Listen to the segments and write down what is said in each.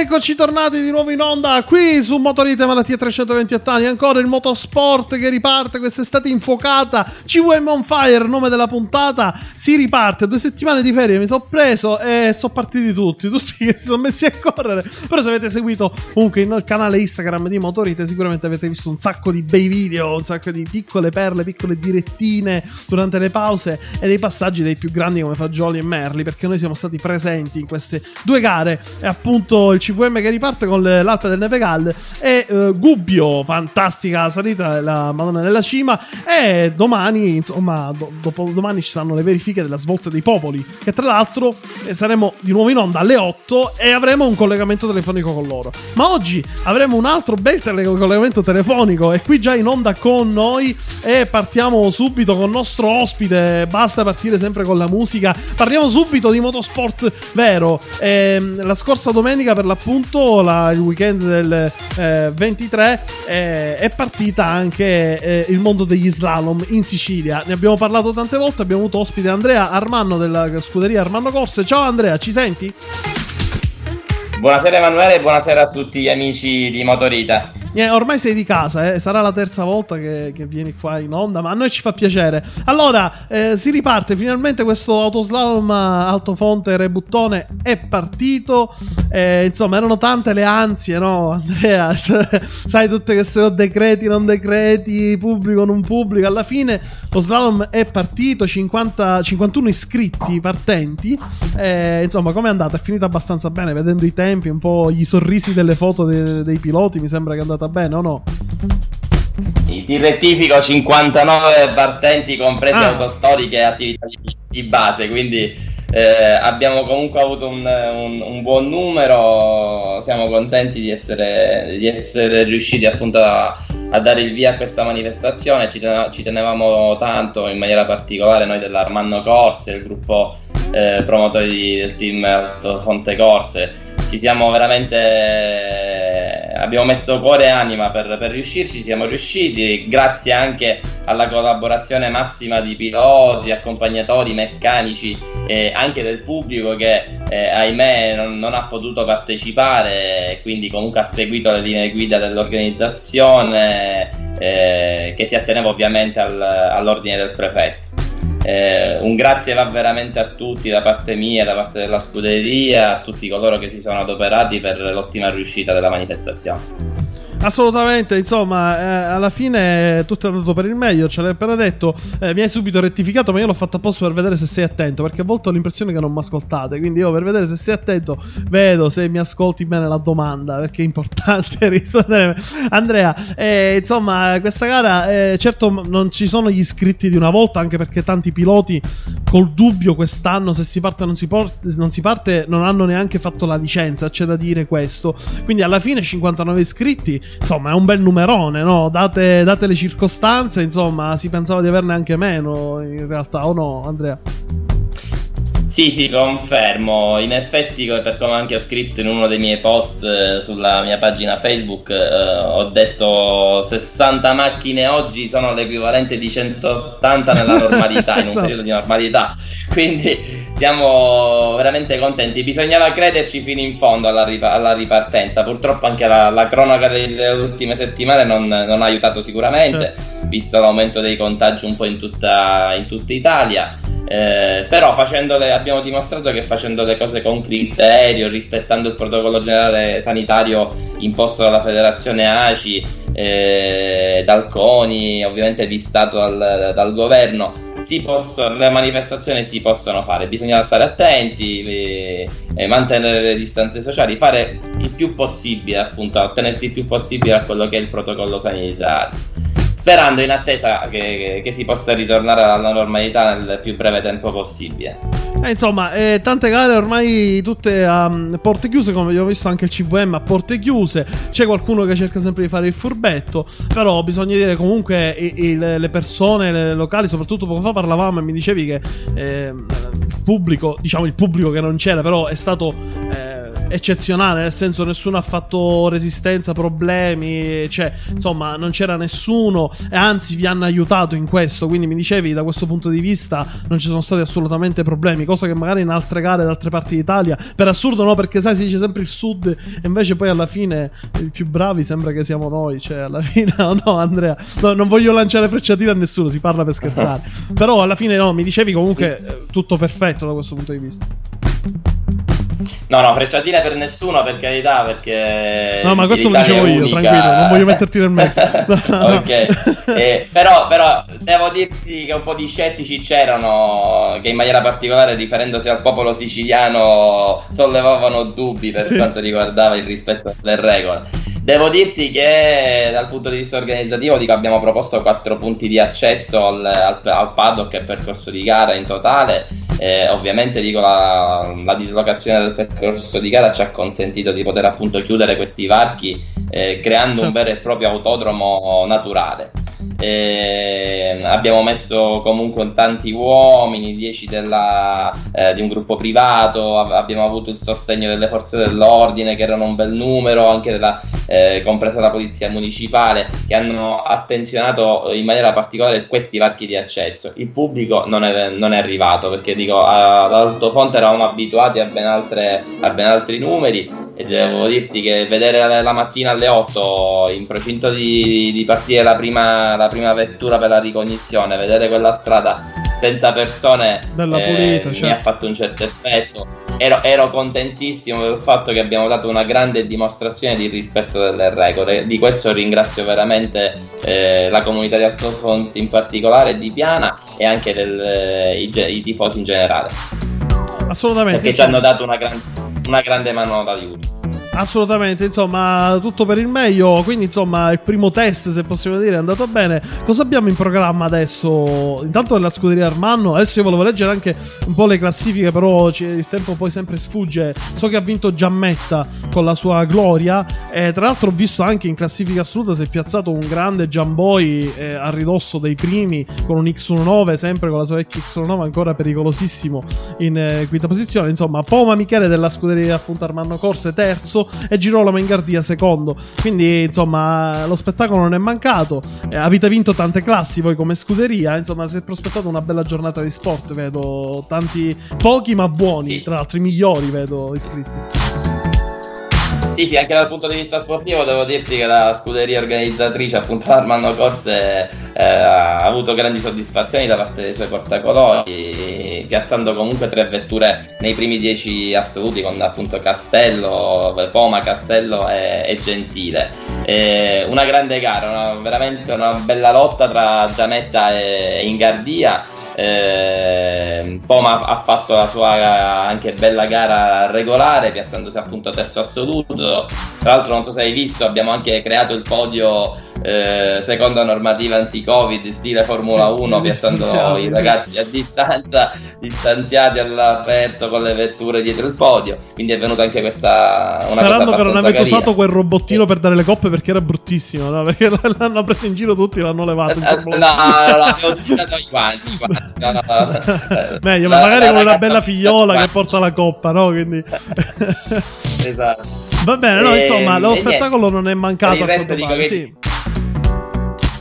eccoci tornati di nuovo in onda qui su Motorite Malattia 328 anni. Ancora il motorsport che riparte quest'estate infuocata. CVM on fire, nome della puntata. Si riparte. Due settimane di ferie mi sono preso e sono partiti tutti. Tutti che si sono messi a correre. Però se avete seguito comunque il canale Instagram di Motorite, sicuramente avete visto un sacco di bei video, un sacco di piccole perle, piccole direttine durante le pause e dei passaggi dei più grandi come Fagioli e Merli. Perché noi siamo stati presenti in queste due gare. E appunto il CVM che riparte con l'Alpe del Nevegal e eh, Gubbio, fantastica salita della Madonna della Cima e domani, insomma, do- dopo domani ci saranno le verifiche della svolta dei popoli che tra l'altro eh, saremo di nuovo in onda alle 8 e avremo un collegamento telefonico con loro. Ma oggi avremo un altro bel tele- collegamento telefonico e qui già in onda con noi e partiamo subito con il nostro ospite, basta partire sempre con la musica, parliamo subito di motorsport vero. Ehm, la scorsa domenica per l'appunto la- il weekend del eh, 23 eh, è partita anche eh, il mondo degli slalom in Sicilia. Ne abbiamo parlato tante volte, abbiamo avuto ospite Andrea Armanno della scuderia Armanno Corse. Ciao Andrea, ci senti? Buonasera Emanuele e buonasera a tutti gli amici di Motorita. Ormai sei di casa, eh, sarà la terza volta che, che vieni qua in onda, ma a noi ci fa piacere. Allora, eh, si riparte finalmente questo autoslalom altofonte rebuttone è partito. Eh, insomma, erano tante le ansie, no, Andrea? Cioè, sai tutte queste decreti, non decreti, pubblico, non pubblico. Alla fine lo slalom è partito, 50, 51 iscritti partenti. Eh, insomma, come è andata? È finita abbastanza bene, vedendo i tempi, un po' gli sorrisi delle foto de- dei piloti, mi sembra che è andata bene o no? Ti rettifico 59 partenti compresi Ah. autostoriche e attività di, di base, quindi eh, abbiamo comunque avuto un, un- un buon numero, siamo contenti di essere, di essere riusciti appunto a, a dare il via a questa manifestazione, ci, tene- ci tenevamo tanto, in maniera particolare noi dell'Armanno Corse, il gruppo eh, promotori del team Fonte Corse, ci siamo veramente abbiamo messo cuore e anima per, per riuscirci, siamo riusciti grazie anche alla collaborazione massima di piloti, accompagnatori, meccanici e anche del pubblico che eh, ahimè non, non ha potuto partecipare quindi comunque ha seguito le linee guida dell'organizzazione eh, che si atteneva ovviamente al- all'ordine del prefetto. Eh, un grazie va veramente a tutti da parte mia, da parte della scuderia, a tutti coloro che si sono adoperati per l'ottima riuscita della manifestazione. Assolutamente, insomma, eh, alla fine tutto è andato per il meglio, ce l'hai appena detto, eh, mi hai subito rettificato, ma io l'ho fatto apposta per vedere se sei attento, perché a volte ho l'impressione che non mi ascoltate, quindi io per vedere se sei attento vedo se mi ascolti bene la domanda, perché è importante rispondere. Andrea, eh, insomma, questa gara, eh, certo non ci sono gli iscritti di una volta, anche perché tanti piloti col dubbio quest'anno se si parte o non non si parte non hanno neanche fatto la licenza, c'è da dire questo, quindi alla fine 59 iscritti insomma, è un bel numerone, no? Date, date le circostanze, insomma, si pensava di averne anche meno in realtà, o no, Andrea? Sì, sì, confermo. In effetti, per come anche ho scritto in uno dei miei post eh, sulla mia pagina Facebook, eh, ho detto 60 macchine oggi sono l'equivalente di 180 nella normalità, in un Esatto. periodo di normalità. Quindi siamo veramente contenti. Bisognava crederci fino in fondo alla, ripa- alla ripartenza. Purtroppo anche la, la cronaca delle ultime settimane non, non ha aiutato sicuramente, visto l'aumento dei contagi un po' in tutta, in tutta Italia. Eh, però facendo le- abbiamo dimostrato che facendo le cose con criterio, rispettando il protocollo generale sanitario imposto dalla federazione ACI, eh, dal CONI, ovviamente vistato dal, dal governo, possono, le manifestazioni si possono fare, bisogna stare attenti, e, e mantenere le distanze sociali, fare il più possibile, appunto, attenersi il più possibile a quello che è il protocollo sanitario sperando in attesa che, che, che, si possa ritornare alla normalità nel più breve tempo possibile. Eh, insomma, eh, tante gare ormai tutte a um, porte chiuse, come abbiamo visto anche il CVM a porte chiuse. C'è qualcuno che cerca sempre di fare il furbetto, però bisogna dire comunque i, i, le persone le locali, soprattutto poco fa parlavamo e mi dicevi che eh, il pubblico, diciamo il pubblico che non c'era, però è stato eh, eccezionale, nel senso nessuno ha fatto resistenza, problemi, cioè, insomma, non c'era nessuno e anzi vi hanno aiutato in questo, quindi mi dicevi da questo punto di vista non ci sono stati assolutamente problemi, cosa che magari in altre gare da altre parti d'Italia, per assurdo no, perché sai si dice sempre il sud e invece poi alla fine i più bravi sembra che siamo noi, cioè alla fine no, no Andrea, no, non voglio lanciare frecciatine a nessuno, si parla per scherzare, però alla fine no, mi dicevi comunque eh, tutto perfetto da questo punto di vista. No, no, frecciatine per nessuno, per carità, perché... No, ma questo lo dicevo io, tranquillo, non voglio metterti nel mezzo. ok, eh, però, però devo dirti che un po' di scettici c'erano, che in maniera particolare, riferendosi al popolo siciliano, sollevavano dubbi per sì. quanto riguardava il rispetto delle regole. Devo dirti che dal punto di vista organizzativo dico, abbiamo proposto quattro punti di accesso al, al, al paddock e percorso di gara in totale. Eh, ovviamente dico la, la, dislocazione del percorso di gara ci ha consentito di poter appunto chiudere questi varchi eh, creando certo. un vero e proprio autodromo naturale. Eh, abbiamo messo comunque tanti uomini, 10 eh, di un gruppo privato, abbiamo avuto il sostegno delle forze dell'ordine che erano un bel numero, anche della, eh, compresa la polizia municipale, che hanno attenzionato in maniera particolare questi varchi di accesso. Il pubblico non è, non è arrivato perché dico, ad Altofonte eravamo abituati a ben, altre, a ben altri numeri e devo dirti che vedere la mattina alle 8 in procinto di, di partire la prima, la prima, vettura per la ricognizione, vedere quella strada senza persone Bella eh, pulita, mi certo. ha fatto un certo effetto. Ero, ero, contentissimo del fatto che abbiamo dato una grande dimostrazione di rispetto delle regole. Di questo ringrazio veramente eh, la comunità di Altofonte in particolare, di Piana e anche del, eh, i, i tifosi in generale. Assolutamente. Perché ci hanno dato una grande una grande mano d'aiuto. Assolutamente, insomma, tutto per il meglio. Quindi, insomma, il primo test, se possiamo dire, è andato bene. Cosa abbiamo in programma adesso? Intanto nella scuderia Armanno. Adesso io volevo leggere anche un po' le classifiche, però il tempo poi sempre sfugge. So che ha vinto Giammetta con la sua gloria. E tra l'altro, ho visto anche in classifica assoluta si è piazzato un grande Giamboi eh, a ridosso dei primi con un X19, sempre con la sua vecchia X19, ancora pericolosissimo in eh, quinta posizione. Insomma, Poma Michele della scuderia appunto Armanno Corse terzo e Girolamo in Gardia secondo. Quindi, insomma, lo spettacolo non è mancato. Eh, avete vinto tante classi voi come scuderia. Insomma, si è prospettata una bella giornata di sport. Vedo tanti, pochi ma buoni, sì. tra l'altro i migliori, vedo iscritti. Sì, sì, anche dal punto di vista sportivo devo dirti che la scuderia organizzatrice, appunto Armando Corse, eh, ha avuto grandi soddisfazioni da parte dei suoi portacolori, piazzando comunque tre vetture nei primi dieci assoluti con appunto Castello, Poma, Castello e, e Gentile. E una grande gara, una, veramente una bella lotta tra Gianetta e Ingardia eh, Poma ha fatto la sua anche bella gara regolare, piazzandosi appunto terzo assoluto. Tra l'altro, non so se hai visto, abbiamo anche creato il podio eh, seconda normativa anti-Covid, stile Formula sì, 1, piazzando i ragazzi a distanza, distanziati all'aperto con le vetture dietro il podio. Quindi è venuta anche questa una Sperando che non avete usato quel robottino per dare le coppe perché era bruttissimo, no? Perché l'hanno preso in giro tutti e l'hanno levato. Eh, no, no, no, avevo utilizzato i guanti. I guanti no, no, no. Meglio, ma magari con una bella figliola che porta la coppa, no? Quindi... esatto. Va bene, no, insomma, lo spettacolo non è mancato. Il resto dico che sì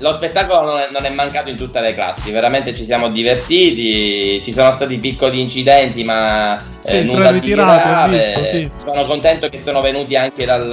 lo spettacolo non è, non è, mancato in tutte le classi, veramente ci siamo divertiti, ci sono stati piccoli incidenti, ma eh, sì, nulla di grave. Visto, sì. Sono contento che sono venuti anche dal,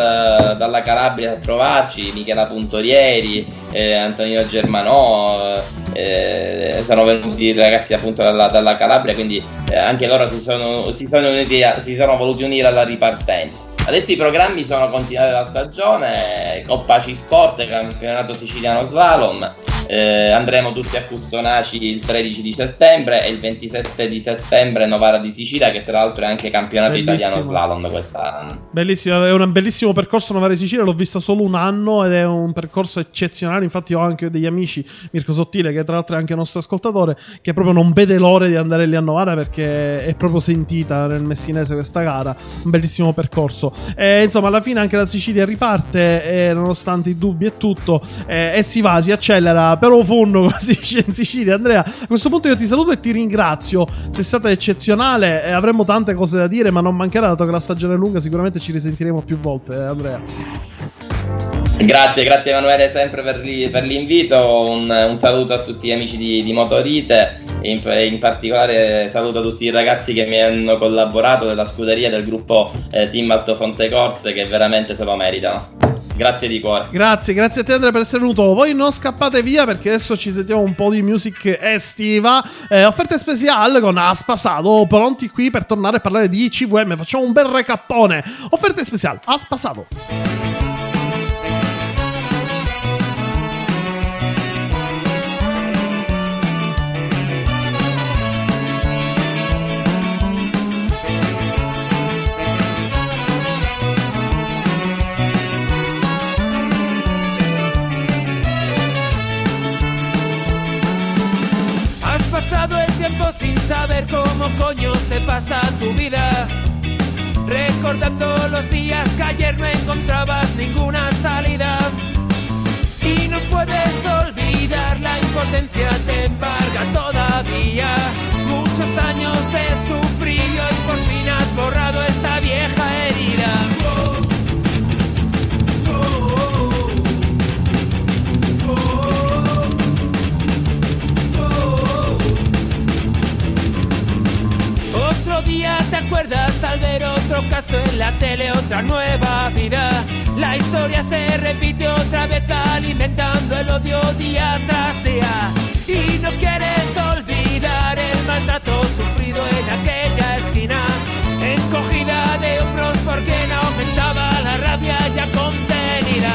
dalla Calabria a trovarci, Michela Puntorieri, eh, Antonino Germanò, eh, sono venuti i ragazzi appunto dalla, dalla Calabria, quindi eh, anche loro si sono, si sono, uniti, si sono voluti unire alla ripartenza. Adesso i programmi sono continuare la stagione, Coppa C Sport, campionato siciliano slalom, eh, andremo tutti a Custonaci il 13 di settembre e il 27 di settembre Novara di Sicilia, che tra l'altro è anche campionato Bellissimo. italiano slalom quest'anno. Bellissimo, è un bellissimo percorso Novara di Sicilia, l'ho visto solo un anno ed è un percorso eccezionale, infatti ho anche degli amici, Mirko Sottile che tra l'altro è anche nostro ascoltatore, che proprio non vede l'ora di andare lì a Novara perché è proprio sentita nel messinese questa gara, un bellissimo percorso. E, insomma alla fine anche la Sicilia riparte e, nonostante i dubbi e tutto eh, e si va, si accelera però fondo come si dice in Sicilia. Andrea, a questo punto io ti saluto e ti ringrazio, sei stata eccezionale e avremmo tante cose da dire ma non mancherà dato che la stagione è lunga sicuramente ci risentiremo più volte eh, Andrea. Grazie, grazie Emanuele sempre per, per l'invito, un, un saluto a tutti gli amici di, di Motorite e in, in particolare saluto tutti i ragazzi che mi hanno collaborato della scuderia del gruppo eh, Team Altofonte Corse che veramente se lo meritano. Grazie di cuore. Grazie, grazie a te Andrea per essere venuto. Voi non scappate via perché adesso ci sentiamo un po' di music estiva. Eh, offerte speciali con Aspasado, pronti qui per tornare a parlare di CVM. Facciamo un bel recappone. Offerte speciali, Aspasado. Sin saber cómo coño se pasa tu vida. Recordando los días que ayer no encontrabas ninguna salida. Y no puedes olvidar la impotencia te embarga todavía. Muchos años de sufrido y por fin has borrado esta vieja herida. Acuerdas al ver otro caso en la tele, otra nueva vida. La historia se repite otra vez alimentando el odio día tras día. Y no quieres olvidar el maltrato sufrido en aquella esquina. Encogida de hombros porque no aumentaba la rabia ya contenida.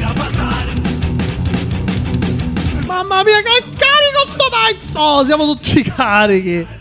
Mamma mia, che carico sto pezzo! Siamo tutti carichi.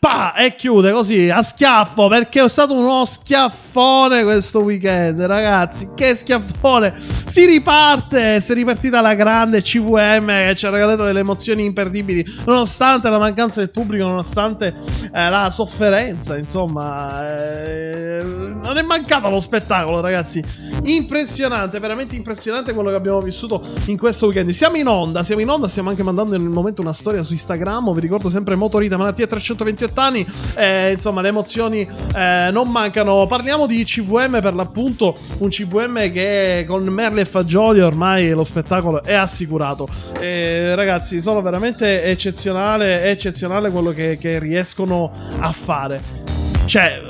Pa! E chiude così, a schiaffo, perché è stato uno schiaffone questo weekend, ragazzi. Che schiaffone! Si riparte, si è ripartita la grande CVM che ci ha regalato delle emozioni imperdibili, nonostante la mancanza del pubblico, nonostante eh, la sofferenza, insomma. eh, non è mancato lo spettacolo, ragazzi. Impressionante, veramente impressionante quello che abbiamo vissuto in questo weekend. Siamo in onda, siamo in onda, stiamo anche mandando nel momento una storia su Instagram. Vi ricordo sempre Motorita Malattia 328 anni. Eh, insomma, le emozioni eh, non mancano. Parliamo di CVM per l'appunto. Un CVM che con Merli e Fagioli ormai lo spettacolo è assicurato. Eh, ragazzi, sono veramente eccezionale, eccezionale quello che, che riescono a fare. Cioè,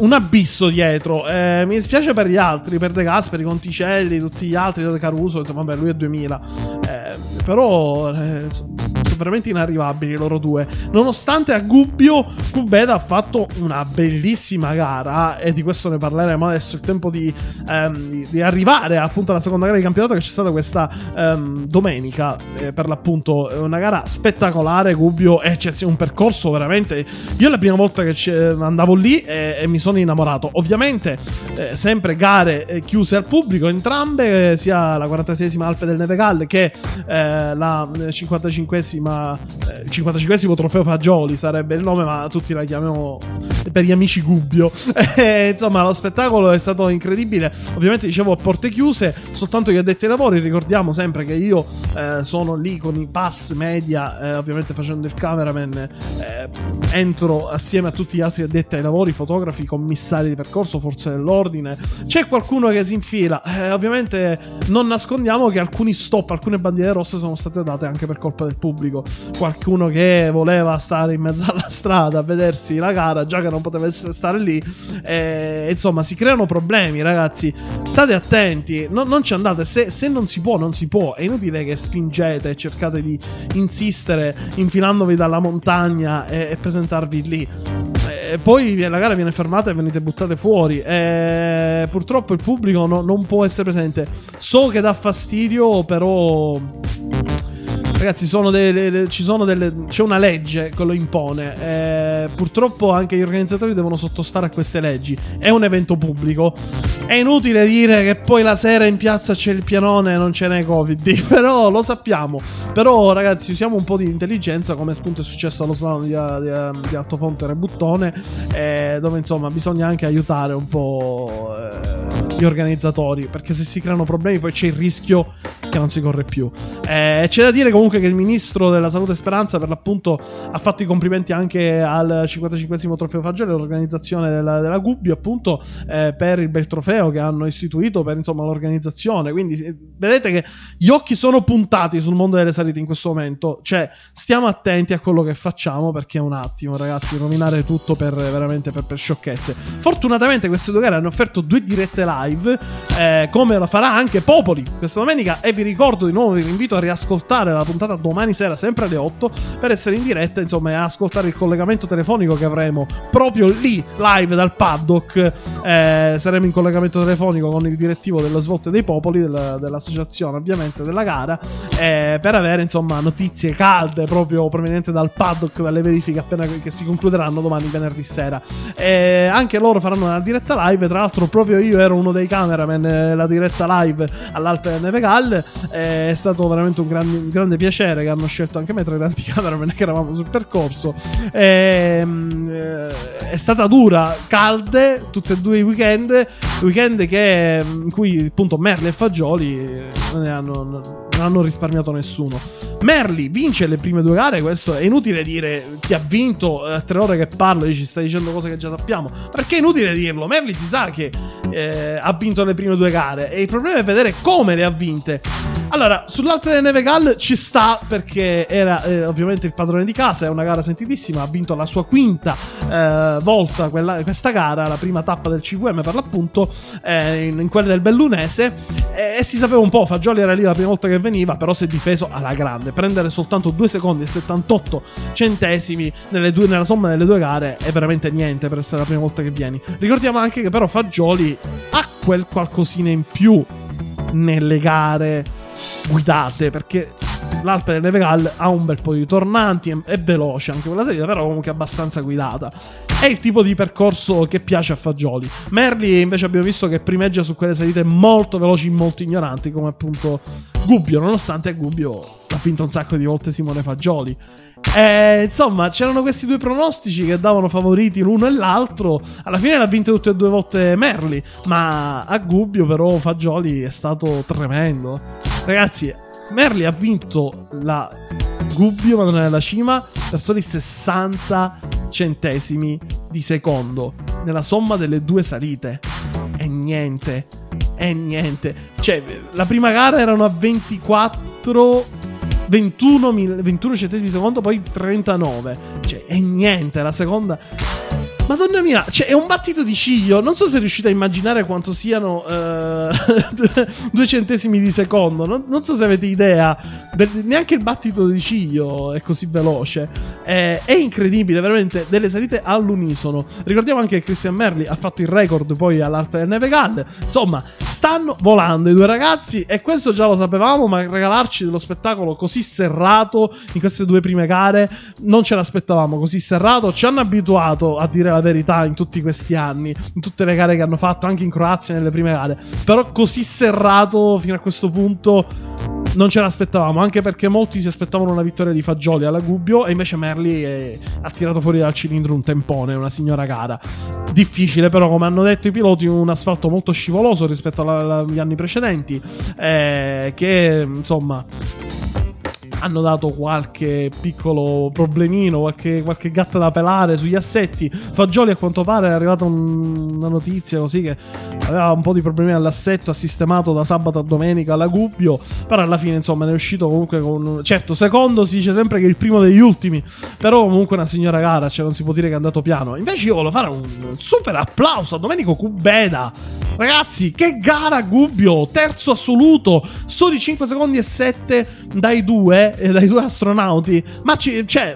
un abisso dietro. Eh, mi dispiace per gli altri, per De Gasperi, Conticelli, tutti gli altri, De Caruso, insomma, vabbè, lui è 2000. Eh, però eh, veramente inarrivabili loro due. Nonostante a Gubbio, Cubeda ha fatto una bellissima gara e di questo ne parleremo adesso. Il tempo di, ehm, di, arrivare appunto alla seconda gara di campionato che c'è stata questa ehm, domenica, eh, per l'appunto, è una gara spettacolare. Gubbio e c'è un percorso veramente. Io la prima volta che andavo lì e, e mi sono innamorato. Ovviamente, eh, sempre gare eh, chiuse al pubblico, entrambe, eh, sia la 46esima Alpe del Nevegal che eh, la 55esima, eh, il 55esimo trofeo Fagioli sarebbe il nome, ma tutti la chiamiamo per gli amici Gubbio. insomma, lo spettacolo è stato incredibile. Ovviamente, dicevo, a porte chiuse, soltanto gli addetti ai lavori. Ricordiamo sempre che io sono lì con i pass media, ovviamente facendo il cameraman, entro assieme a tutti gli altri addetti ai lavori, fotografi, commissari di percorso, forze dell'ordine. C'è qualcuno che si infila. Eh, ovviamente non nascondiamo che alcuni stop, alcune bandiere rosse sono state date anche per colpa del pubblico. Qualcuno che voleva stare in mezzo alla strada a vedersi la gara, già che non poteva stare lì. Eh, insomma, si creano problemi, ragazzi. State attenti, no, non ci andate. Se, se non si può, non si può. È inutile che spingete e cercate di insistere infilandovi dalla montagna e, e presentarvi lì e poi la gara viene fermata e venite buttate fuori. E purtroppo il pubblico no, non può essere presente. So che dà fastidio, però Ragazzi, sono delle, sono delle, c'è una legge che lo impone. Eh, purtroppo anche gli organizzatori devono sottostare a queste leggi. È un evento pubblico. È inutile dire che poi la sera in piazza c'è il pianone e non ce n'è Covid. Però lo sappiamo. Però, ragazzi, usiamo un po' di intelligenza, come appunto è successo allo slalom di, di, di Altofonte Rebuttone. Eh, dove insomma bisogna anche aiutare un po'. Eh, gli organizzatori, perché se si creano problemi poi c'è il rischio che non si corre più. Eh, c'è da dire comunque che il ministro della Salute e Speranza per l'appunto ha fatto i complimenti anche al 55 trofeo Fagioli, l'organizzazione della, della Gubbio appunto eh, per il bel trofeo che hanno istituito per insomma l'organizzazione. Quindi vedete che gli occhi sono puntati sul mondo delle salite in questo momento, cioè stiamo attenti a quello che facciamo perché è un attimo ragazzi, rovinare tutto per veramente per, per sciocchezze. Fortunatamente queste due gare hanno offerto due dirette live live, eh, come la farà anche Popoli questa domenica. E vi ricordo di nuovo, vi invito a riascoltare la puntata domani sera, sempre alle 8, per essere in diretta, insomma, e ascoltare il collegamento telefonico che avremo proprio lì, live dal paddock. Eh, saremo in collegamento telefonico con il direttivo della svolta dei Popoli, della, dell'associazione, ovviamente, della gara, eh, per avere, insomma, notizie calde proprio provenienti dal paddock, dalle verifiche appena che si concluderanno domani venerdì sera. Eh, anche loro faranno una diretta live, tra l'altro proprio io ero uno dei cameraman eh, la diretta live all'Alpe Nevegal. Eh, è stato veramente un grande, un grande, piacere che hanno scelto anche me tra i tanti cameraman che eravamo sul percorso. Ehm, eh, è stata dura, calde, tutti e due i weekend. Weekend che, in cui appunto Merle e Fagioli non ne hanno, non hanno risparmiato nessuno. Merli vince le prime due gare, questo è inutile dire chi ha vinto, a tre ore che parlo ci stai dicendo cose che già sappiamo, perché è inutile dirlo, Merli si sa che eh, ha vinto le prime due gare e il problema è vedere come le ha vinte. Allora, sull'Alpe del Nevegal ci sta perché era eh, ovviamente il padrone di casa, è una gara sentitissima, ha vinto la sua quinta eh, volta quella, questa gara, la prima tappa del CVM per l'appunto, eh, in, in quella del Bellunese e, si sapeva un po', Fagioli era lì la prima volta che veniva, però si è difeso alla grande. Prendere soltanto 2 secondi e 78 centesimi due, nella somma delle due gare è veramente niente per essere la prima volta che vieni. Ricordiamo anche che però Fagioli ha quel qualcosina in più nelle gare guidate perché l'Alpe del Nevegal ha un bel po' di tornanti, è veloce anche quella salita, però comunque abbastanza guidata. È il tipo di percorso che piace a Fagioli. Merli invece abbiamo visto che primeggia su quelle salite molto veloci, molto ignoranti, come appunto Gubbio, nonostante Gubbio ha vinto un sacco di volte Simone Fagioli. E, insomma, c'erano questi due pronostici che davano favoriti l'uno e l'altro. Alla fine l'ha vinto tutte e due volte Merli, ma a Gubbio però Fagioli è stato tremendo. Ragazzi, Merli ha vinto la Gubbio, ma non è la cima, per soli 60 centesimi di secondo nella somma delle due salite. E niente, e niente. Cioè, la prima gara erano a 24 21, 21 centesimi di secondo, poi 39. Cioè, è niente. La seconda Madonna mia, cioè è un battito di ciglio. Non so se riuscite a immaginare quanto siano eh, due centesimi di secondo. Non, non so se avete idea. neanche il battito di ciglio è così veloce. Eh, è incredibile, veramente. Delle salite all'unisono. Ricordiamo anche che Christian Merli ha fatto il record poi all'Arte del Neve Galle. Insomma, stanno volando i due ragazzi. E questo già lo sapevamo. Ma regalarci dello spettacolo così serrato in queste due prime gare non ce l'aspettavamo così serrato. Ci hanno abituato a dire la verità in tutti questi anni, in tutte le gare che hanno fatto, anche in Croazia nelle prime gare. Però così serrato fino a questo punto non ce l'aspettavamo, anche perché molti si aspettavano una vittoria di Fagioli alla Gubbio e invece Merli eh, ha tirato fuori dal cilindro un tempone, una signora gara. Difficile però, come hanno detto i piloti, un asfalto molto scivoloso rispetto alla- agli anni precedenti, eh, che insomma hanno dato qualche piccolo problemino, qualche, qualche gatta da pelare sugli assetti. Fagioli, a quanto pare, è arrivata un- una notizia così che aveva un po' di problemi all'assetto, ha sistemato da sabato a domenica alla Gubbio. Però alla fine, insomma, ne è uscito comunque con. Certo, secondo si dice sempre che è il primo degli ultimi. Però comunque una signora gara, cioè non si può dire che è andato piano. Invece io volevo fare un super applauso a Domenico Cubeda. Ragazzi, che gara Gubbio! Terzo assoluto, soli 5 secondi e 7 dai due, dai due astronauti. Ma ci, cioè,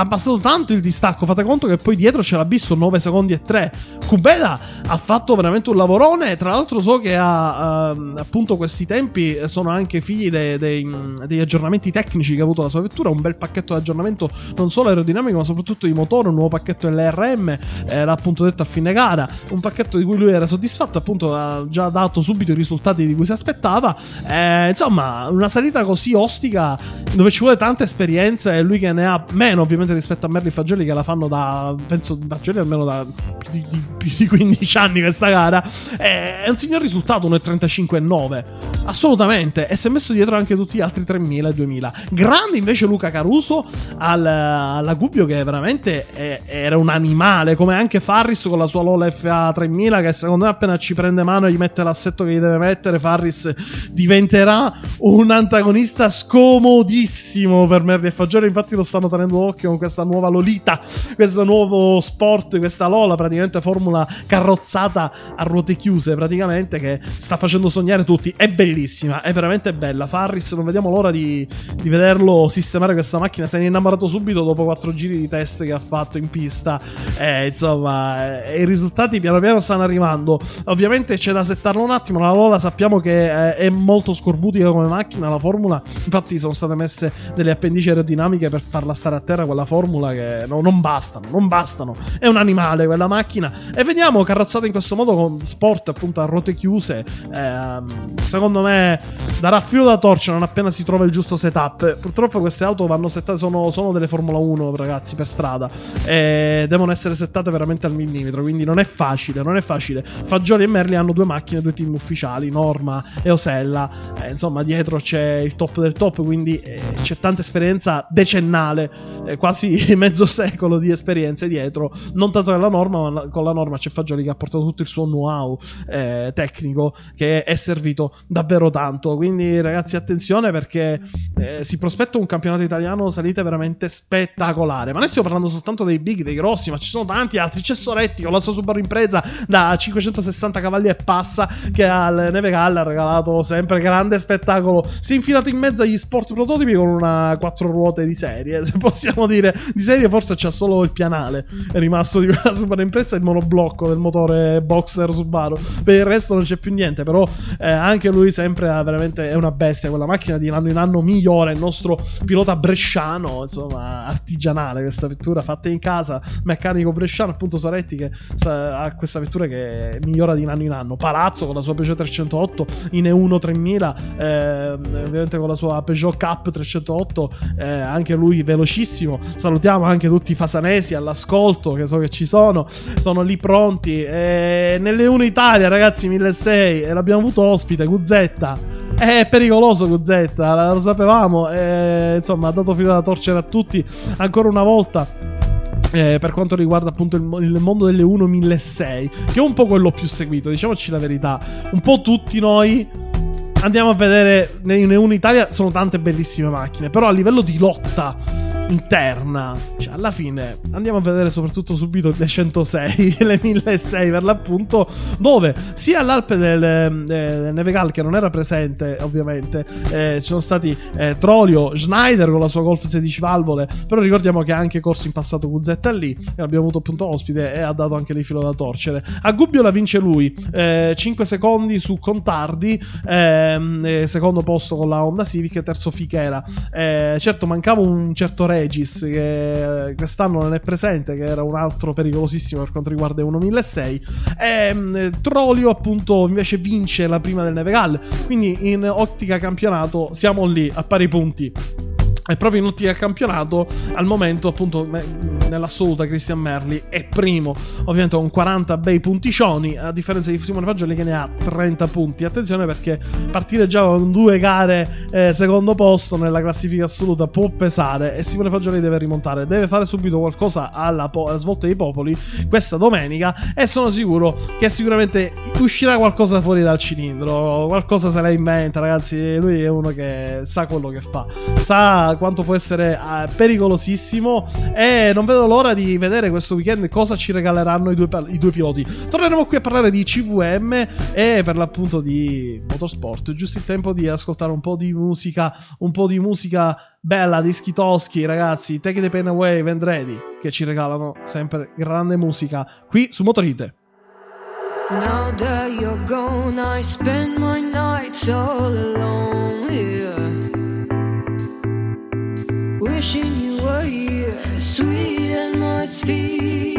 abbassato tanto il distacco. Fate conto che poi dietro c'era Bisso 9 secondi e 3. Kubeda ha fatto veramente un lavorone. Tra l'altro, so che ha ehm, appunto questi tempi sono anche figli de- dei- degli aggiornamenti tecnici che ha avuto la sua vettura. Un bel pacchetto di aggiornamento non solo aerodinamico, ma soprattutto di motore. Un nuovo pacchetto LRM. eh, l'ha appunto detto a fine gara. Un pacchetto di cui lui era soddisfatto. Appunto, ha già dato subito i risultati di cui si aspettava. Eh, insomma, una salita così ostica dove ci vuole tanta esperienza e lui che ne ha meno ovviamente rispetto a Merli Fagioli che la fanno da penso Fagioli almeno da più di, più di 15 anni questa gara. Eh, è un signor risultato 1.35.9 assolutamente. E si è messo dietro anche tutti gli altri 3.000 e 2.000 grande invece Luca Caruso al, alla Gubbio che veramente è- era un animale come anche Farris con la sua Lola FA 3000 che secondo me appena ci prende mano e gli mette l'assetto che gli deve mettere Farris diventerà un antagonista scomodissimo per Merli e Fagioli. Infatti lo stanno tenendo d'occhio con questa nuova Lolita, questo nuovo sport, questa Lola, praticamente formula carrozzata a ruote chiuse, praticamente che sta facendo sognare tutti. È bellissima, è veramente bella. Farris, non vediamo l'ora di, di vederlo sistemare questa macchina. Se ne è innamorato subito dopo quattro giri di test che ha fatto in pista. Eh, insomma, eh, i risultati piano piano stanno arrivando. Ovviamente c'è da settarlo un attimo. La Lola sappiamo che eh, è molto scorbutica come macchina. La formula, infatti, sono state messe delle appendici aerodinamiche per farla stare a terra. Quella formula che no, non bastano, non bastano. È un animale quella macchina. E vediamo carrozzata in questo modo con sport appunto a ruote chiuse. ehm, secondo me darà filo da torcia non appena si trova il giusto setup. Purtroppo queste auto vanno settate, sono, sono delle Formula 1, ragazzi, per strada. E devono essere settate veramente al millimetro. Quindi non è facile, non è facile. Fagioli e Merli hanno due macchine, due team ufficiali, Norma e Osella. Eh, insomma, dietro c'è il top del top, quindi eh, c'è tanta esperienza decennale, eh, quasi mezzo secolo di esperienze dietro. Non tanto nella norma, ma con la norma c'è Fagioli che ha portato tutto il suo know-how eh, tecnico che è servito davvero tanto. Quindi, ragazzi, attenzione perché eh, si prospetta un campionato italiano salite veramente spettacolare. Ma noi stiamo parlando soltanto dei big, dei grossi, ma ci sono tanti altri. C'è Soretti con la sua Subaru Impresa da 560 cavalli e passa che al Neve Galla ha regalato sempre grande spettacolo. Si è infilato in mezzo agli sport prototipi con una quattro ruote di serie, se possiamo dire. Di serie forse c'ha solo il pianale, è rimasto di quella Subaru Impresa e il monoblocco del motore boxer Subaru. Per il resto non c'è più niente, però eh, anche lui sempre ha veramente è una bestia, quella macchina di anno in anno migliore, il nostro pilota bresciano, insomma, artigianale questa vettura fatta in casa, meccanico bresciano, appunto Soretti che sa- ha questa vettura che migliora di anno in anno. Palazzo con la sua Peugeot 308 in E1 3000, eh, ovviamente con la sua Peugeot Cup 308, eh, anche lui velocissimo. Salutiamo anche tutti i fasanesi all'ascolto, che so che ci sono, sono lì pronti. Eh, nelle 1 Italia, ragazzi, 1600, e l'abbiamo avuto ospite, Guzzetta. È pericoloso Guzzetta, lo sapevamo, eh, insomma ha dato filo da torcere a tutti ancora una volta. eh, per quanto riguarda appunto il, il mondo delle 1 1600, che è un po' quello più seguito, diciamoci la verità. Un po' tutti noi andiamo a vedere nei 1 Italia sono tante bellissime macchine, però a livello di lotta interna. Cioè, alla fine andiamo a vedere soprattutto subito le 106, le 1006 per l'appunto, dove sia all'Alpe del, eh, del Nevegal che non era presente ovviamente, eh, ci sono stati eh, Trolio, Schneider con la sua Golf 16 valvole, però ricordiamo che ha anche corso in passato Guzzetta lì, e abbiamo avuto appunto ospite e ha dato anche lì filo da torcere. A Gubbio la vince lui, eh, 5 secondi su Contardi, ehm, eh, secondo posto con la Honda Civic, terzo Fichera. Eh, certo mancava un certo Regis che quest'anno non è presente, che era un altro pericolosissimo per quanto riguarda 1006. E mh, Trolio appunto invece vince la prima del Nevegal, quindi in ottica campionato siamo lì a pari punti. E proprio in ottica campionato, al momento, appunto, nell'assoluta, Christian Merli è primo, ovviamente con 40 bei punticioni, a differenza di Simone Fagioli che ne ha 30 punti. Attenzione perché partire già con due gare eh, secondo posto nella classifica assoluta può pesare e Simone Fagioli deve rimontare, deve fare subito qualcosa alla, po- alla svolta dei popoli questa domenica e sono sicuro che sicuramente uscirà qualcosa fuori dal cilindro, qualcosa se la inventa, ragazzi, lui è uno che sa quello che fa, sa quanto può essere eh, pericolosissimo e non vedo l'ora di vedere questo weekend cosa ci regaleranno i due, i due piloti. Torneremo qui a parlare di CVM e per l'appunto di motorsport, giusto il tempo di ascoltare un po' di musica, un po' di musica bella, dischi toschi, ragazzi, Take the Pain Away, Vendredi, che ci regalano sempre grande musica qui su Motorite. Now that you're gone, I spend my nights all alone here. Wishing you were here, sweet atmosphere.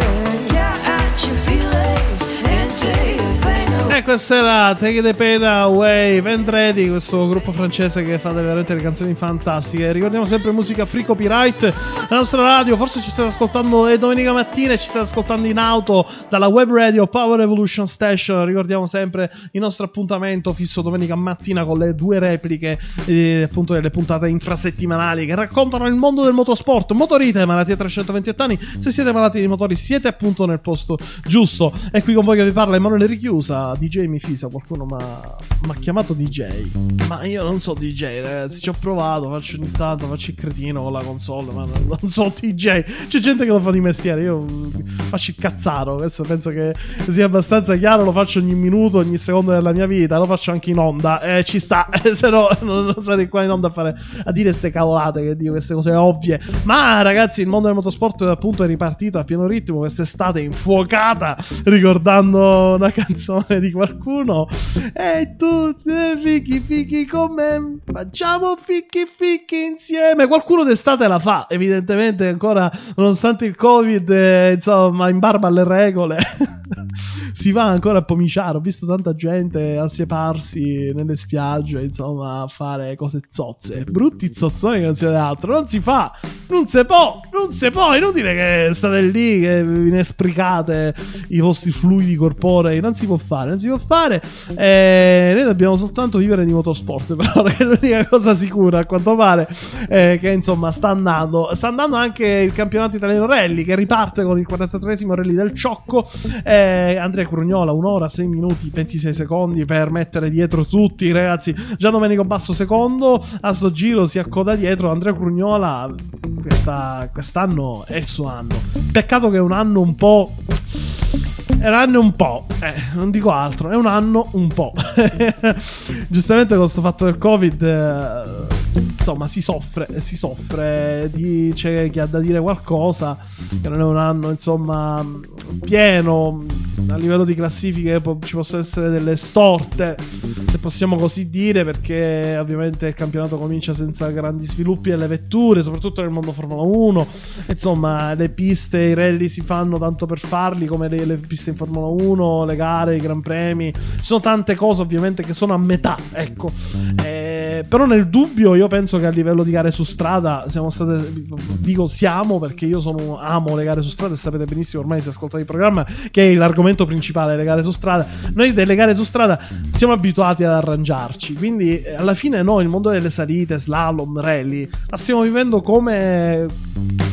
E questa era Take the Pain Away, Vendredi, questo gruppo francese che fa veramente le canzoni fantastiche. Ricordiamo sempre musica free copyright. La nostra radio, forse ci state ascoltando è domenica mattina e ci state ascoltando in auto dalla web radio Power Evolution Station. Ricordiamo sempre il nostro appuntamento fisso domenica mattina con le due repliche eh, appunto delle puntate infrasettimanali che raccontano il mondo del motorsport. Motorite, malattia 328 anni. Se siete malati di motori siete appunto nel posto giusto. E qui con voi che vi parla Emanuele Richiusa, DJ mi fisa, qualcuno mi ha chiamato DJ. Ma io non so DJ, ragazzi, ci ho provato, faccio ogni tanto, faccio il cretino con la console, ma non, so DJ. C'è gente che lo fa di mestiere, io faccio il cazzaro, questo penso che sia abbastanza chiaro, lo faccio ogni minuto, ogni secondo della mia vita, lo faccio anche in onda, e ci sta, se no non, non sarei qua in onda a, fare, a dire queste cavolate che dico, queste cose ovvie. Ma ragazzi, il mondo del motorsport appunto è ripartito a pieno ritmo quest'estate infuocata, ricordando una canzone di qualcuno. E tu, eh, fichi fichi con me, facciamo fichi fichi insieme. Qualcuno d'estate la fa, evidentemente ancora, nonostante il covid, eh, insomma, in barba alle regole. si va ancora a pomiciare. Ho visto tanta gente assieparsi nelle spiagge, insomma, a fare cose zozze. Brutti zozzoni che non si altro. Non si fa, non si può, non si può. È inutile che state lì, che vi ne spricate i vostri fluidi corporei. Non si può fare, non si può fare. E noi dobbiamo soltanto vivere di motorsport. Però è l'unica cosa sicura, a quanto pare, eh, che insomma sta andando. Sta andando anche il campionato italiano rally, che riparte con il 43esimo rally del Ciocco. Eh, Andrea Crugnola, un'ora, 6 minuti, 26 secondi per mettere dietro tutti, ragazzi. Già Domenico Basso secondo, a sto giro si accoda dietro. Andrea Crugnola, questa- quest'anno è il suo anno. Peccato che è un anno un po'. È un anno un po', eh, non dico altro, è un anno un po'. Giustamente con questo fatto del Covid, eh, insomma, si soffre, si soffre. Dice chi ha da dire qualcosa, che non è un anno, insomma, pieno. A livello di classifiche po- ci possono essere delle storte, se possiamo così dire, perché ovviamente il campionato comincia senza grandi sviluppi delle vetture, soprattutto nel mondo Formula 1. Insomma, le piste, i rally si fanno tanto per farli, come le, le piste in Formula 1, le gare, i gran premi. Ci sono tante cose ovviamente che sono a metà, ecco. Eh, però nel dubbio io penso che a livello di gare su strada siamo state, dico siamo perché io sono, amo le gare su strada e sapete benissimo ormai se ascoltate il programma che è l'argomento principale, le gare su strada. Noi delle gare su strada siamo abituati ad arrangiarci, quindi eh, alla fine noi il mondo delle salite, slalom, rally, la stiamo vivendo come,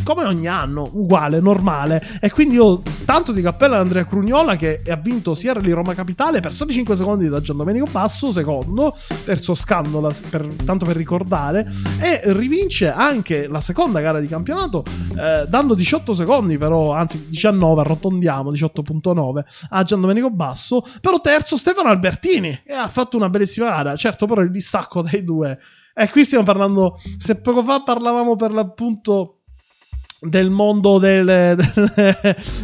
come ogni anno, uguale, normale. E quindi io tanto di cappello ad Andrea Crugnola che ha vinto sia Rally Roma Capitale per soli 5 secondi da Gian Domenico Basso, secondo, terzo scandalo, per- tanto per ricordare, e rivince anche la seconda gara di campionato eh, dando 18 secondi però, anzi 19, arrotondiamo, 18.9 a Gian Domenico Basso, però terzo Stefano Albertini e ha fatto una bellissima gara, certo però il distacco dai due. E qui stiamo parlando, se poco fa parlavamo per l'appunto del mondo delle,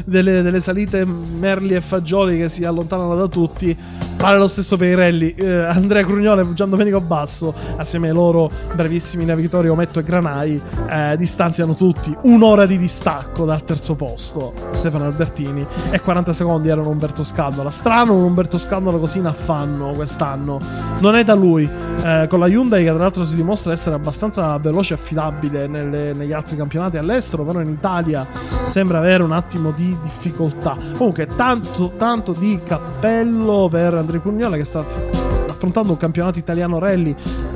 delle, delle- salite merli e fagioli che si allontanano da tutti vale lo stesso per i rally. Eh, Andrea Crugnone e Gian Domenico Basso assieme ai loro bravissimi navigatori Ometto e Granai eh, distanziano tutti. Un'ora di distacco dal terzo posto Stefano Albertini. E 40 secondi erano Umberto Scandola strano un Umberto Scandola così in affanno quest'anno. Non è da lui. Eh, con la Hyundai che tra l'altro si dimostra essere abbastanza veloce e affidabile nelle- negli altri campionati all'estero però in Italia sembra avere un attimo di difficoltà. Comunque tanto tanto di cappello per Andrea Cugnola che sta affrontando un campionato italiano rally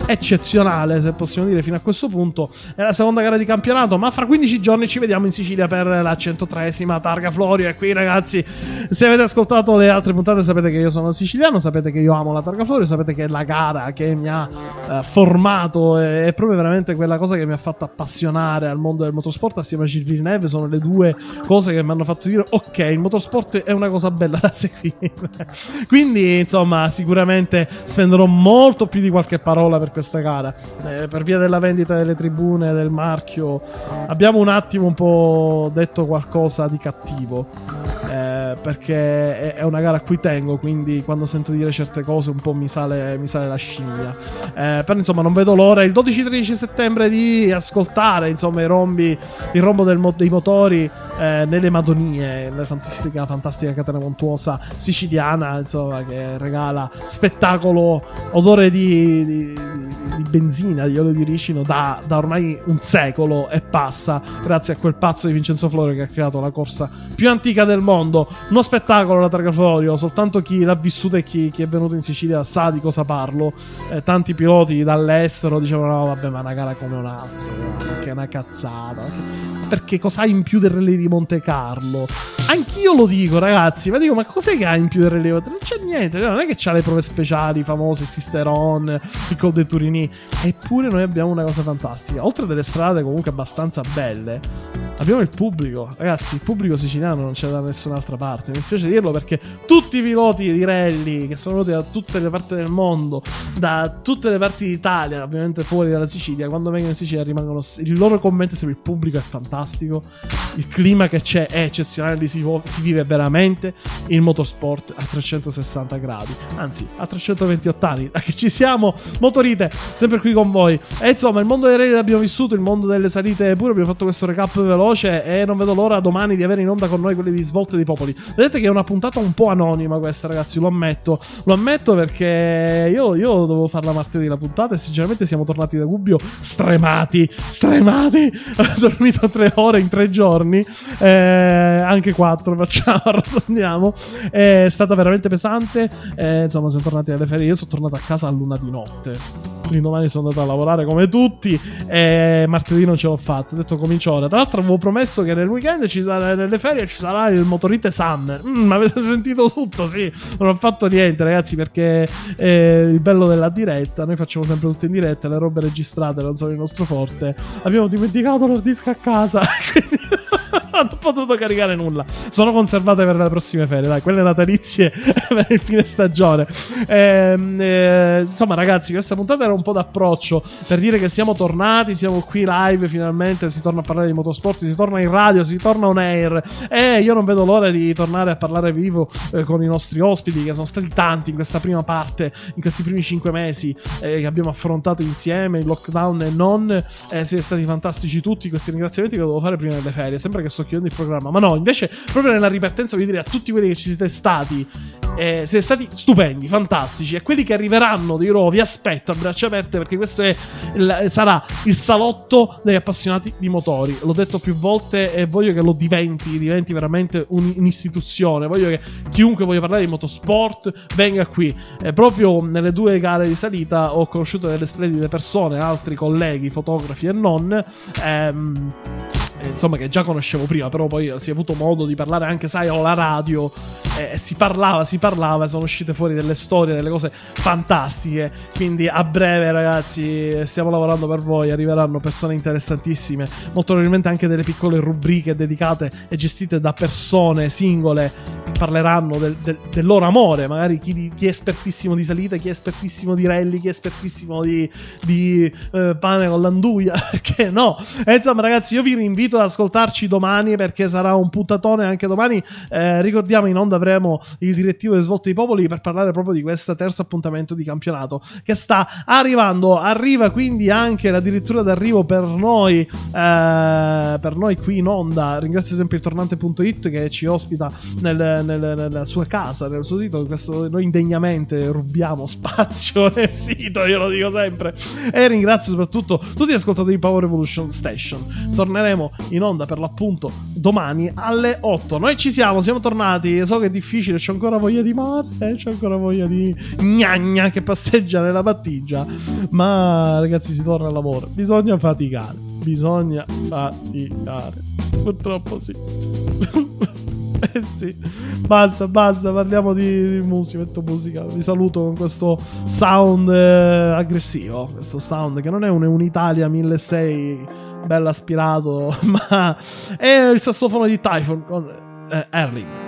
eccezionale, se possiamo dire, fino a questo punto. È la seconda gara di campionato, ma fra 15 giorni ci vediamo in Sicilia per la 103esima Targa Florio. E qui, ragazzi, se avete ascoltato le altre puntate, sapete che io sono siciliano, sapete che io amo la Targa Florio, sapete che è la gara che mi ha eh, formato, è, è proprio veramente quella cosa che mi ha fatto appassionare al mondo del motorsport assieme a Gilles Villeneuve. Sono le due cose che mi hanno fatto dire: Ok, il motorsport è una cosa bella da seguire. Quindi, insomma, sicuramente spenderò molto più di qualche parola per questa gara. Eh, per via della vendita delle tribune, del marchio, abbiamo un attimo un po' detto qualcosa di cattivo. eh, perché è, una gara a cui tengo, quindi quando sento dire certe cose un po' mi sale, mi sale la scimmia. Eh, però insomma non vedo l'ora il 12-13 settembre di ascoltare insomma i rombi, il rombo mo- dei motori eh, nelle Madonie, la fantastica, fantastica catena montuosa siciliana, insomma, che regala spettacolo, odore di, di- di benzina, di olio di ricino da, da ormai un secolo e passa, grazie a quel pazzo di Vincenzo Flore che ha creato la corsa più antica del mondo. Uno spettacolo la Targa Florio, soltanto chi l'ha vissuto e chi, chi è venuto in Sicilia sa di cosa parlo. Eh, tanti piloti dall'estero dicevano: no, vabbè, ma una gara come un'altra, che è una cazzata. Perché cosa ha in più del Rally di Monte Carlo? Anch'io lo dico, ragazzi. Ma dico, ma cos'è che ha in più del Monte Non c'è niente. cioè, Non è che c'ha le prove speciali famose, Sisteron, il Col de Turini. Eppure noi abbiamo una cosa fantastica. Oltre a delle strade comunque abbastanza belle, abbiamo il pubblico. Ragazzi, il pubblico siciliano non c'è da nessun'altra parte. Mi spiace dirlo perché tutti i piloti di rally che sono venuti da tutte le parti del mondo, da tutte le parti d'Italia, ovviamente fuori dalla Sicilia, quando vengono in Sicilia rimangono. Il loro commento è sempre il pubblico è fantastico. Il clima che c'è è eccezionale, lì si, vo- si vive veramente il motorsport a 360 gradi, anzi a 328 anni, da che ci siamo, motorite, sempre qui con voi. E insomma, il mondo dei rally l'abbiamo vissuto, il mondo delle salite pure, abbiamo fatto questo recap veloce e non vedo l'ora domani di avere in onda con noi quelli di Svolte dei Popoli. Vedete che è una puntata un po' anonima questa, ragazzi, lo ammetto. Lo ammetto perché io, io dovevo farla martedì la puntata e sinceramente siamo tornati da Gubbio stremati, stremati. Ho dormito tre ore in tre giorni, eh, anche quattro, facciamo, arrotondiamo. È stata veramente pesante. eh, insomma, siamo tornati alle ferie. Io sono tornato a casa a luna di notte. Quindi domani sono andato a lavorare come tutti. E martedì non ce l'ho fatta. Ho detto comincio ora. Tra l'altro, avevo promesso che nel weekend ci sarà, nelle ferie ci sarà il motorite Summer. Mm, avete sentito tutto? Sì, non ho fatto niente, ragazzi. Perché eh, il bello della diretta, noi facciamo sempre tutto in diretta. Le robe registrate non sono il nostro forte. Abbiamo dimenticato l'hard a casa. Quindi non ho potuto caricare nulla. Sono conservate per le prossime ferie, dai, quelle natalizie per il fine stagione. Ehm, eh, insomma, ragazzi, questa puntata era un po' d'approccio per dire che siamo tornati, siamo qui live finalmente, si torna a parlare di motorsport, si torna in radio, si torna on air. E io non vedo l'ora di tornare a parlare vivo eh, con i nostri ospiti, che sono stati tanti in questa prima parte, in questi primi cinque mesi eh, che abbiamo affrontato insieme, il lockdown e non. Eh, siete stati fantastici tutti. Questi ringraziamenti che dovevo fare prima delle ferie. Sembra che sto chiudendo il programma, ma no, invece, proprio nella ripartenza, voglio dire a tutti quelli che ci siete stati. Eh, siete stati stupendi, fantastici. E quelli che arriveranno, dirò, vi aspetto a braccia aperte perché questo è il- sarà il salotto degli appassionati di motori. L'ho detto più volte e voglio che lo diventi, diventi veramente un- un'istituzione. Voglio che chiunque voglia parlare di motorsport venga qui. Eh, proprio nelle due gare di salita ho conosciuto delle splendide persone, altri colleghi, fotografi e non. Ehm, insomma che già conoscevo prima, però poi si è avuto modo di parlare anche, sai, alla radio, eh, si parlava, si parlava, sono uscite fuori delle storie, delle cose fantastiche, quindi a breve ragazzi stiamo lavorando per voi, arriveranno persone interessantissime, molto probabilmente anche delle piccole rubriche dedicate e gestite da persone singole parleranno del, del- del loro amore, magari chi, di- chi è espertissimo di salita, chi è espertissimo di rally, chi è espertissimo di, di eh, pane con l'anduia, perché no? E insomma ragazzi io vi rinvito ad ascoltarci domani perché sarà un puntatone anche domani. Eh, ricordiamo in onda avremo il direttivo delle svolte dei popoli per parlare proprio di questo terzo appuntamento di campionato che sta arrivando. Arriva quindi anche addirittura d'arrivo per noi, eh, per noi qui in onda. Ringrazio sempre il tornante.it che ci ospita nel- nel- nella sua casa, nel suo sito. Questo, noi indegnamente rubiamo spazio nel sito, io lo dico sempre. E ringrazio soprattutto tutti gli ascoltatori di Power Revolution Station. Torneremo in onda per l'appunto domani alle 8. Noi ci siamo, siamo tornati. So che è difficile, c'ho ancora voglia di mate, c'ho ancora voglia di gnagna che passeggia nella battigia. Ma ragazzi, si torna al lavoro. Bisogna faticare. Bisogna faticare. Purtroppo sì. Eh sì, basta, basta, parliamo di, di musica, musica. Vi saluto con questo sound eh, aggressivo, questo sound che non è un, un Italia 1600 bello aspirato, ma è il sassofono di Typhon con eh, Erling.